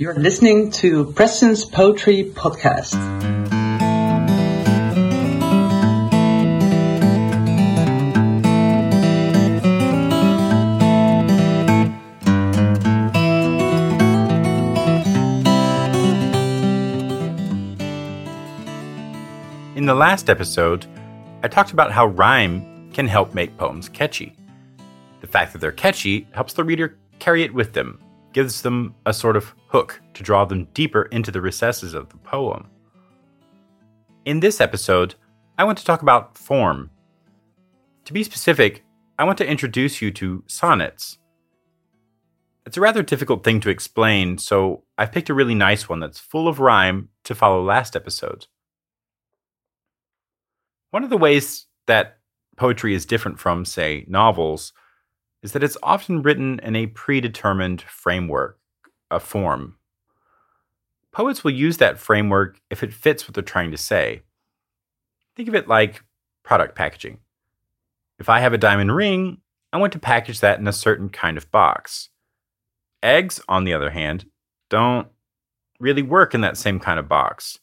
You're listening to Preston's Poetry Podcast. In the last episode, I talked about how rhyme can help make poems catchy. The fact that they're catchy helps the reader carry it with them, gives them a sort of hook to draw them deeper into the recesses of the poem. In this episode, I want to talk about form. To be specific, I want to introduce you to sonnets. It's a rather difficult thing to explain, so I've picked a really nice one that's full of rhyme to follow last episode. One of the ways that poetry is different from, say, novels is that it's often written in a predetermined framework, a form. Poets will use that framework if it fits what they're trying to say. Think of it like product packaging. If I have a diamond ring, I want to package that in a certain kind of box. Eggs, on the other hand, don't really work in that same kind of box.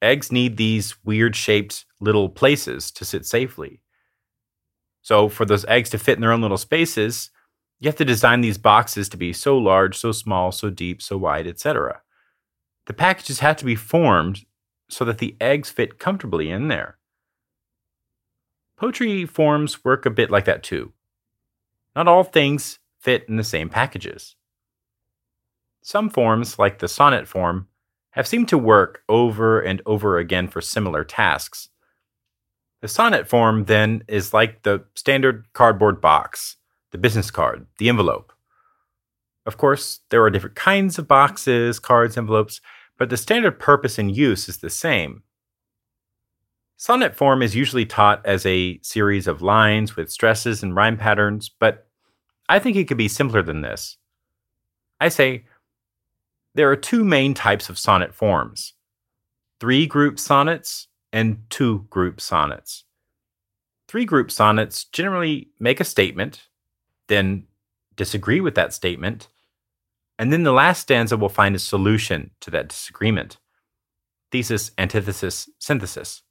Eggs need these weird shaped little places to sit safely. So, for those eggs to fit in their own little spaces, you have to design these boxes to be so large, so small, so deep, so wide, etc. The packages have to be formed so that the eggs fit comfortably in there. Poetry forms work a bit like that too. Not all things fit in the same packages. Some forms, like the sonnet form, have seemed to work over and over again for similar tasks. The sonnet form, then, is like the standard cardboard box, the business card, the envelope. Of course, there are different kinds of boxes, cards, envelopes, but the standard purpose and use is the same. Sonnet form is usually taught as a series of lines with stresses and rhyme patterns, but I think it could be simpler than this. I say, there are two main types of sonnet forms three group sonnets and two group sonnets. Three group sonnets generally make a statement, then disagree with that statement, and then the last stanza will find a solution to that disagreement. Thesis, antithesis, synthesis.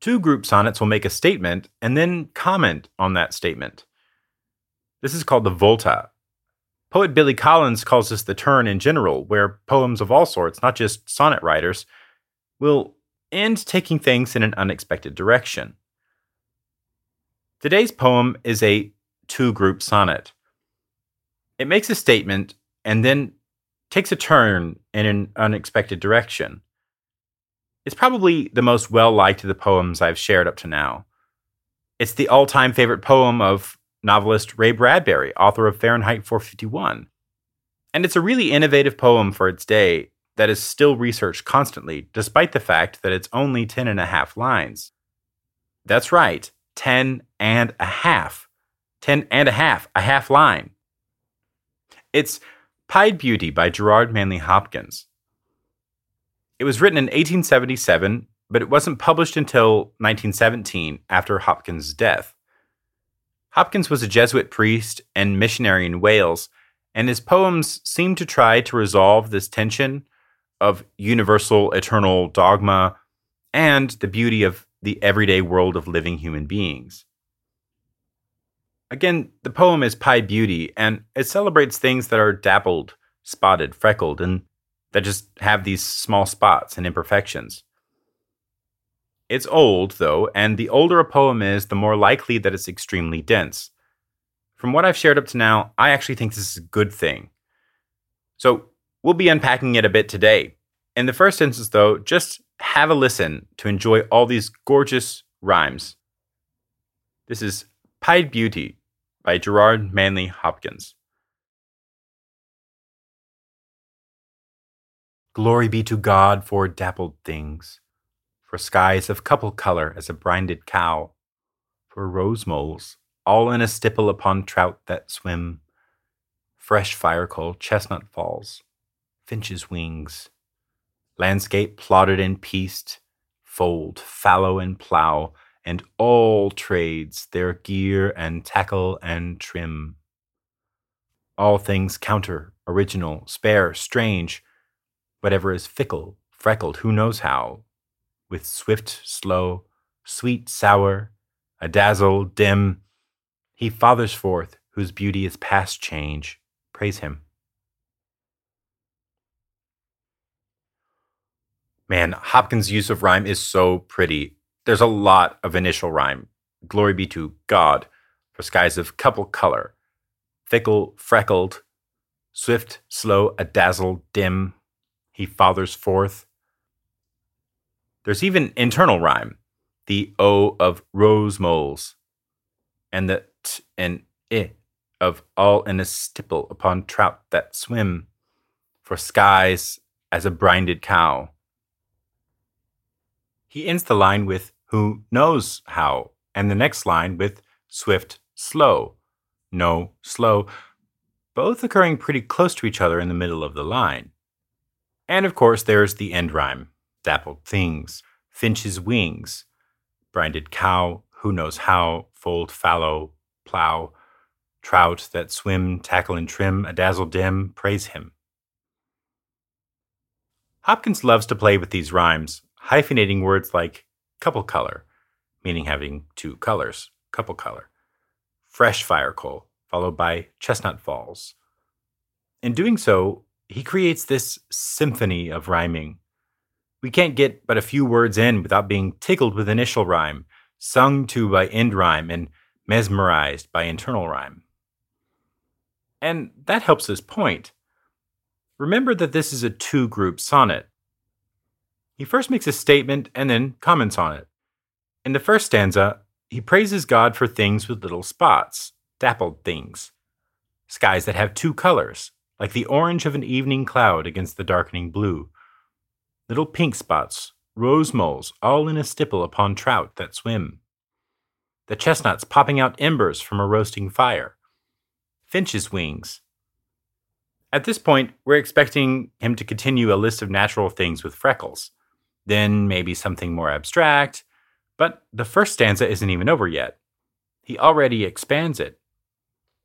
Two group sonnets will make a statement and then comment on that statement. This is called the volta, Poet Billy Collins calls this the turn in general, where poems of all sorts, not just sonnet writers, will end taking things in an unexpected direction. Today's poem is a two group sonnet. It makes a statement and then takes a turn in an unexpected direction. It's probably the most well liked of the poems I've shared up to now. It's the all time favorite poem of novelist Ray Bradbury, author of Fahrenheit 451. And it's a really innovative poem for its day that is still researched constantly, despite the fact that it's only 10 and a half lines. That's right, 10 and a half. 10 and a half, a half line. It's Pied Beauty by Gerard Manley Hopkins. It was written in 1877, but it wasn't published until 1917 after Hopkins' death. Hopkins was a Jesuit priest and missionary in Wales, and his poems seem to try to resolve this tension of universal eternal dogma and the beauty of the everyday world of living human beings. Again, the poem is Pied Beauty, and it celebrates things that are dappled, spotted, freckled, and that just have these small spots and imperfections. It's old, though, and the older a poem is, the more likely that it's extremely dense. From what I've shared up to now, I actually think this is a good thing. So, we'll be unpacking it a bit today. In the first instance, though, just have a listen to enjoy all these gorgeous rhymes. This is Pied Beauty by Gerard Manley Hopkins. Glory be to God for dappled things for skies of couple color as a brinded cow, for rose moles, all in a stipple upon trout that swim, fresh fire coal, chestnut falls, finch's wings, landscape plotted and pieced, fold, fallow and plough, and all trades their gear and tackle and trim. all things counter, original, spare, strange, whatever is fickle, freckled, who knows how, with swift, slow, sweet, sour, a dazzle, dim, he fathers forth, whose beauty is past change. Praise him. Man, Hopkins' use of rhyme is so pretty. There's a lot of initial rhyme. Glory be to God for skies of couple color, fickle, freckled, swift, slow, a dazzle, dim. He fathers forth. There's even internal rhyme, the O of rose moles, and the T and I of all in a stipple upon trout that swim, for skies as a brinded cow. He ends the line with who knows how, and the next line with swift, slow, no, slow, both occurring pretty close to each other in the middle of the line. And of course, there's the end rhyme. Dappled things, finch's wings, brinded cow, who knows how, fold fallow, plow, trout that swim, tackle and trim, a dazzle dim, praise him. Hopkins loves to play with these rhymes, hyphenating words like couple color, meaning having two colors, couple color, fresh fire coal, followed by chestnut falls. In doing so, he creates this symphony of rhyming. We can't get but a few words in without being tickled with initial rhyme, sung to by end rhyme, and mesmerized by internal rhyme. And that helps his point. Remember that this is a two group sonnet. He first makes a statement and then comments on it. In the first stanza, he praises God for things with little spots, dappled things, skies that have two colors, like the orange of an evening cloud against the darkening blue, little pink spots, rose moles, all in a stipple upon trout that swim, the chestnuts popping out embers from a roasting fire, finch's wings. At this point, we're expecting him to continue a list of natural things with freckles, then maybe something more abstract, but the first stanza isn't even over yet. He already expands it.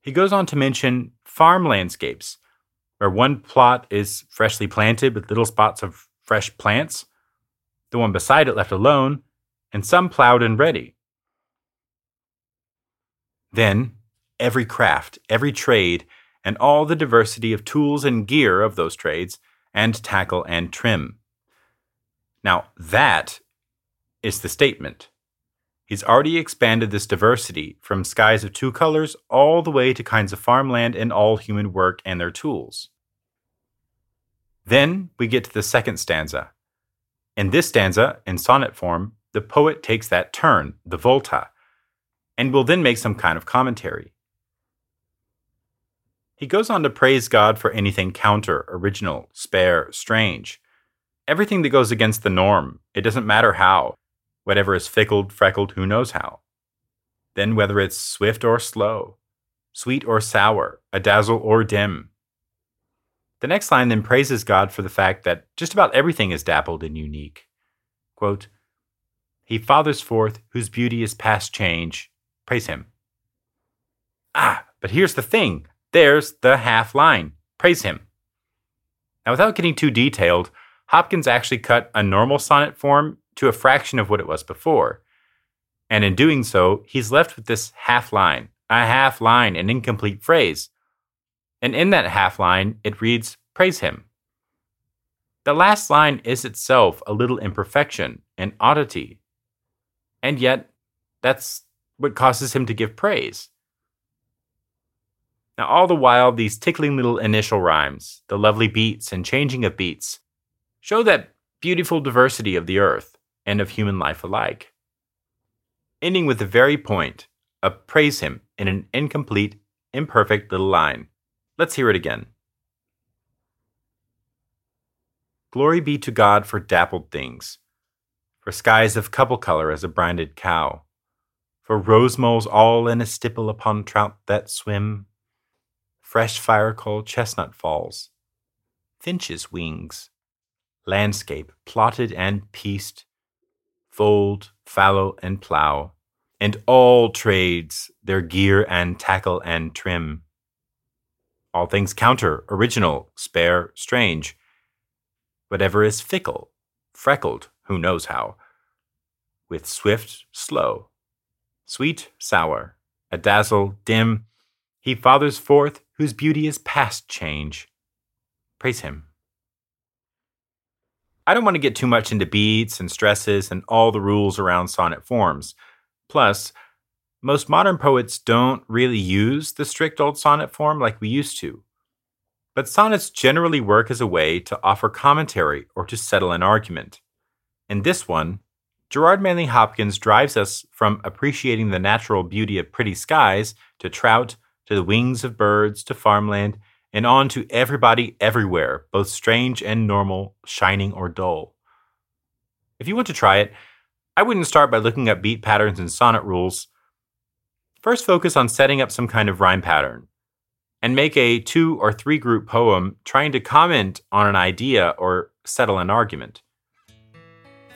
He goes on to mention farm landscapes, where one plot is freshly planted with little spots of fresh plants, the one beside it left alone, and some plowed and ready. Then, every craft, every trade, and all the diversity of tools and gear of those trades, and tackle and trim. Now, that is the statement. He's already expanded this diversity from skies of two colors all the way to kinds of farmland and all human work and their tools. Then we get to the second stanza. In this stanza, in sonnet form, the poet takes that turn, the volta, and will then make some kind of commentary. He goes on to praise God for anything counter, original, spare, strange. Everything that goes against the norm, it doesn't matter how, whatever is fickled, freckled, who knows how. Then whether it's swift or slow, sweet or sour, a dazzle or dim. The next line then praises God for the fact that just about everything is dappled and unique. Quote, He fathers forth whose beauty is past change. Praise him. Ah, but here's the thing. There's the half line. Praise him. Now, without getting too detailed, Hopkins actually cut a normal sonnet form to a fraction of what it was before. And in doing so, he's left with this half line, a half line, an incomplete phrase. And in that half line, it reads, Praise him. The last line is itself a little imperfection, an oddity. And yet, that's what causes him to give praise. Now, all the while, these tickling little initial rhymes, the lovely beats and changing of beats, show that beautiful diversity of the earth and of human life alike. Ending with the very point of praise him in an incomplete, imperfect little line. Let's hear it again. Glory be to God for dappled things, for skies of couple color as a brinded cow, for rose moles all in a stipple upon trout that swim, fresh fire coal chestnut falls, finches' wings, landscape plotted and pieced, fold, fallow, and plow, and all trades their gear and tackle and trim. All things counter, original, spare, strange. Whatever is fickle, freckled, who knows how. With swift, slow, sweet, sour, a dazzle, dim, he fathers forth whose beauty is past change. Praise him. I don't want to get too much into beats and stresses and all the rules around sonnet forms. Plus, most modern poets don't really use the strict old sonnet form like we used to. But sonnets generally work as a way to offer commentary or to settle an argument. In this one, Gerard Manley Hopkins drives us from appreciating the natural beauty of pretty skies to trout, to the wings of birds, to farmland, and on to everybody everywhere, both strange and normal, shining or dull. If you want to try it, I wouldn't start by looking up beat patterns and sonnet rules. First, focus on setting up some kind of rhyme pattern and make a two or three group poem trying to comment on an idea or settle an argument.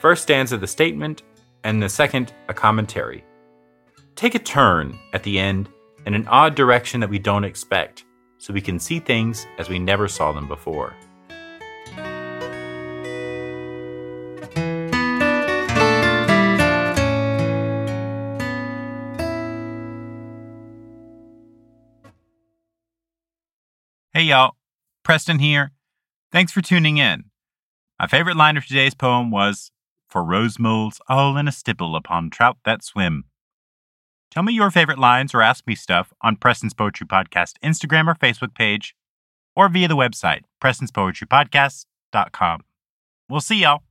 First stanza the statement, and the second a commentary. Take a turn at the end in an odd direction that we don't expect so we can see things as we never saw them before. Hey y'all, Preston here. Thanks for tuning in. My favorite line of today's poem was For rose moles all in a stipple upon trout that swim. Tell me your favorite lines or ask me stuff on Preston's Poetry Podcast Instagram or Facebook page, or via the website, prestonspoetrypodcast.com. We'll see y'all.